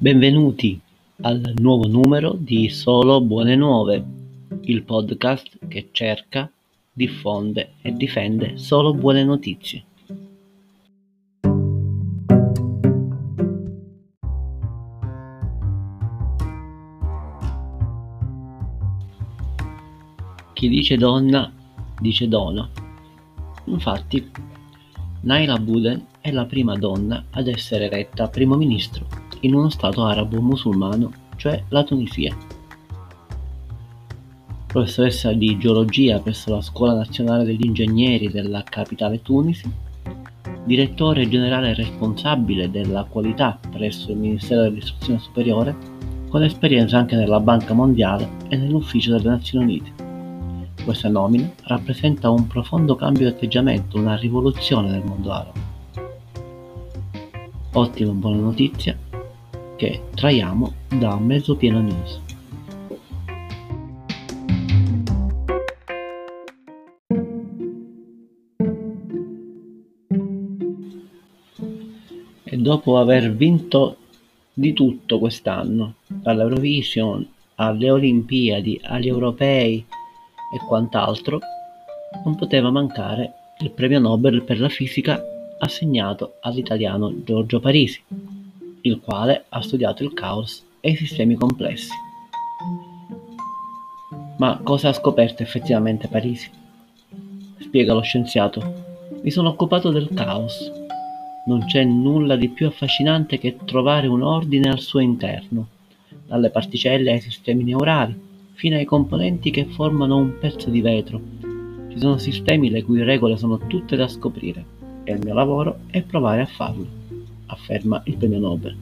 Benvenuti al nuovo numero di Solo Buone Nuove, il podcast che cerca, diffonde e difende solo buone notizie. Chi dice donna dice dona. Infatti, Naila Buden è la prima donna ad essere eletta primo ministro in uno stato arabo musulmano, cioè la Tunisia. Professoressa di geologia presso la Scuola Nazionale degli Ingegneri della capitale Tunisi, direttore generale responsabile della qualità presso il Ministero dell'Istruzione Superiore, con esperienza anche nella Banca Mondiale e nell'Ufficio delle Nazioni Unite. Questa nomina rappresenta un profondo cambio di atteggiamento, una rivoluzione nel mondo arabo. Ottima buona notizia che traiamo da Mezzo Pieno News. E dopo aver vinto di tutto quest'anno, dall'Eurovision alle Olimpiadi, agli europei e quant'altro, non poteva mancare il premio Nobel per la fisica assegnato all'italiano Giorgio Parisi, il quale ha studiato il caos e i sistemi complessi. Ma cosa ha scoperto effettivamente Parisi? Spiega lo scienziato. Mi sono occupato del caos. Non c'è nulla di più affascinante che trovare un ordine al suo interno, dalle particelle ai sistemi neurali, fino ai componenti che formano un pezzo di vetro. Ci sono sistemi le cui regole sono tutte da scoprire e il mio lavoro è provare a farlo, afferma il premio Nobel.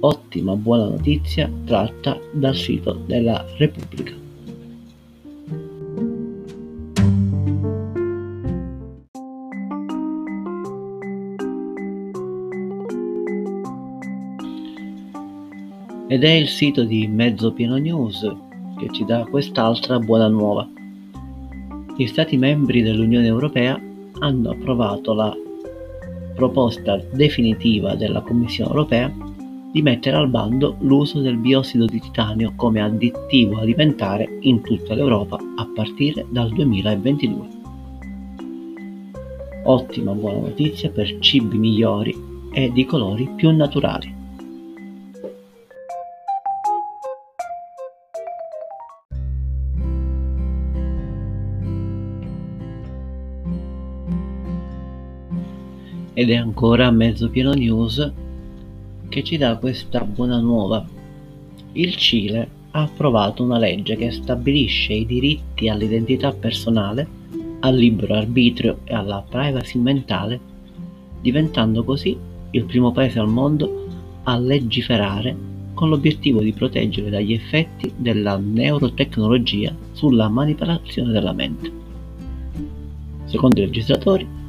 Ottima buona notizia tratta dal sito della Repubblica. Ed è il sito di Mezzo Pieno News che ci dà quest'altra buona nuova. Gli Stati membri dell'Unione Europea hanno approvato la proposta definitiva della Commissione Europea di mettere al bando l'uso del biossido di titanio come additivo alimentare in tutta l'Europa a partire dal 2022. Ottima buona notizia per cibi migliori e di colori più naturali. Ed è ancora mezzo pieno news che ci dà questa buona nuova. Il Cile ha approvato una legge che stabilisce i diritti all'identità personale, al libero arbitrio e alla privacy mentale, diventando così il primo paese al mondo a legiferare con l'obiettivo di proteggere dagli effetti della neurotecnologia sulla manipolazione della mente. Secondo i legislatori,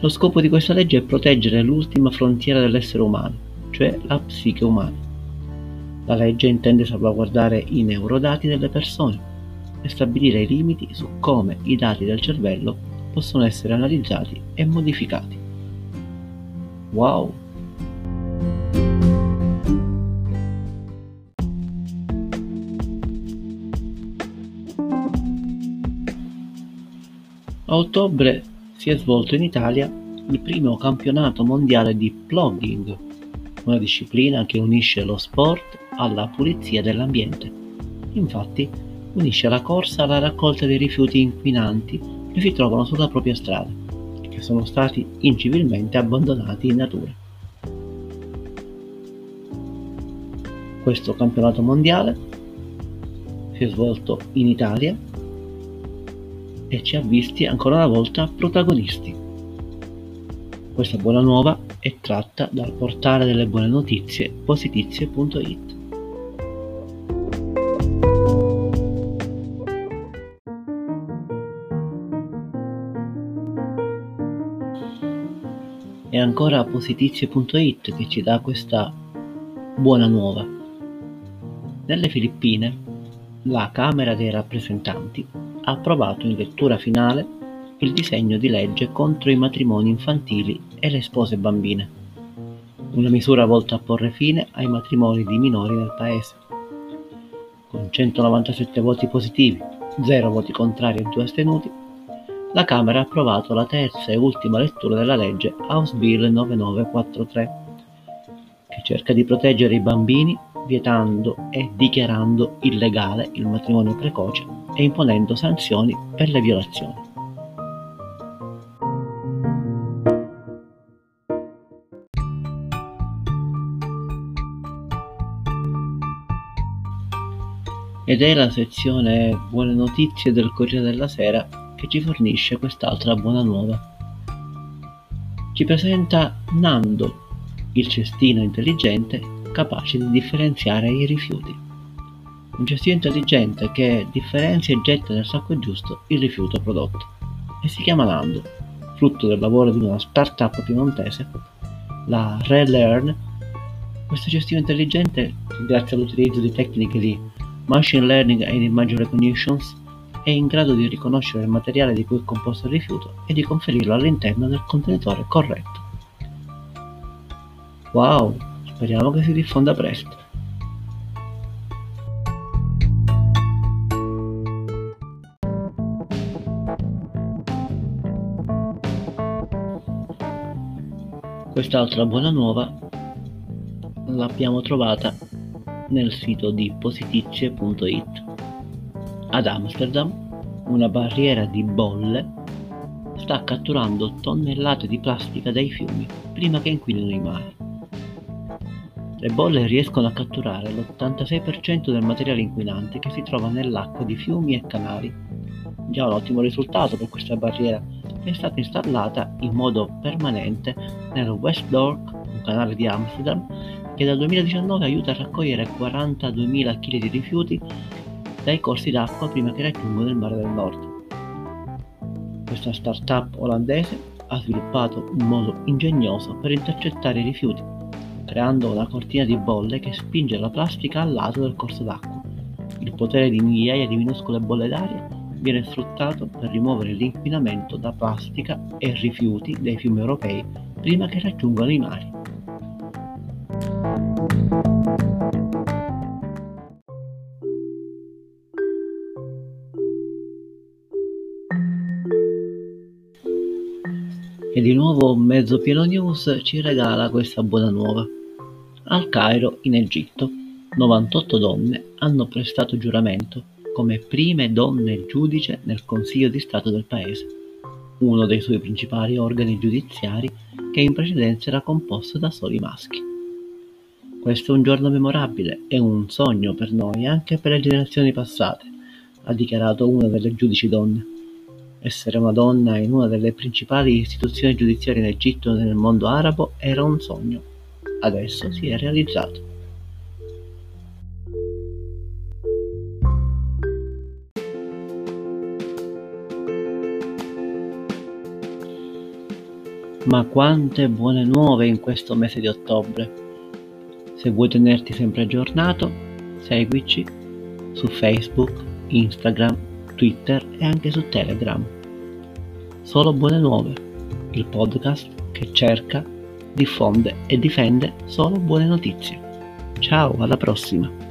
lo scopo di questa legge è proteggere l'ultima frontiera dell'essere umano, cioè la psiche umana. La legge intende salvaguardare i neurodati delle persone e stabilire i limiti su come i dati del cervello possono essere analizzati e modificati. Wow! A ottobre si è svolto in Italia il primo campionato mondiale di plogging, una disciplina che unisce lo sport alla pulizia dell'ambiente. Infatti, unisce la corsa alla raccolta dei rifiuti inquinanti che si trovano sulla propria strada che sono stati incivilmente abbandonati in natura. Questo campionato mondiale si è svolto in Italia e ci ha visti ancora una volta protagonisti. Questa buona nuova è tratta dal portale delle buone notizie positizie.it. È ancora positizie.it che ci dà questa buona nuova. Nelle Filippine la Camera dei rappresentanti ha approvato in lettura finale il disegno di legge contro i matrimoni infantili e le spose bambine. una misura volta a porre fine ai matrimoni di minori nel paese. Con 197 voti positivi, 0 voti contrari e 2 astenuti, la Camera ha approvato la terza e ultima lettura della legge House Bill 9943, che cerca di proteggere i bambini vietando e dichiarando illegale il matrimonio precoce e imponendo sanzioni per le violazioni. Ed è la sezione Buone notizie del Corriere della Sera che ci fornisce quest'altra buona nuova. Ci presenta Nando, il cestino intelligente capace di differenziare i rifiuti. Un cestino intelligente che differenzia e getta nel sacco giusto il rifiuto prodotto. E si chiama Nando, frutto del lavoro di una startup piemontese, la Relearn. Questo cestino intelligente, grazie all'utilizzo di tecniche di machine learning and image recognitions, è in grado di riconoscere il materiale di cui è composto il rifiuto e di conferirlo all'interno del contenitore corretto. Wow, speriamo che si diffonda presto. Quest'altra buona nuova l'abbiamo trovata nel sito di positizie.it. Ad Amsterdam una barriera di bolle sta catturando tonnellate di plastica dai fiumi prima che inquinino i mari. Le bolle riescono a catturare l'86% del materiale inquinante che si trova nell'acqua di fiumi e canali. Già un ottimo risultato per questa barriera che è stata installata in modo permanente nel West Dork, un canale di Amsterdam, che dal 2019 aiuta a raccogliere 42.000 kg di rifiuti dai corsi d'acqua prima che raggiungano il mare del nord. Questa startup olandese ha sviluppato un modo ingegnoso per intercettare i rifiuti, creando una cortina di bolle che spinge la plastica al lato del corso d'acqua. Il potere di migliaia di minuscole bolle d'aria viene sfruttato per rimuovere l'inquinamento da plastica e rifiuti dai fiumi europei prima che raggiungano i mari. E di nuovo Mezzo Pieno News ci regala questa buona nuova. Al Cairo, in Egitto, 98 donne hanno prestato giuramento come prime donne giudice nel Consiglio di Stato del paese, uno dei suoi principali organi giudiziari che in precedenza era composto da soli maschi. Questo è un giorno memorabile e un sogno per noi e anche per le generazioni passate, ha dichiarato una delle giudici donne. Essere una donna in una delle principali istituzioni giudiziarie in Egitto e nel mondo arabo era un sogno. Adesso si è realizzato. Ma quante buone nuove in questo mese di ottobre! Se vuoi tenerti sempre aggiornato, seguici su Facebook, Instagram, Twitter e anche su Telegram. Solo buone nuove, il podcast che cerca, diffonde e difende solo buone notizie. Ciao, alla prossima!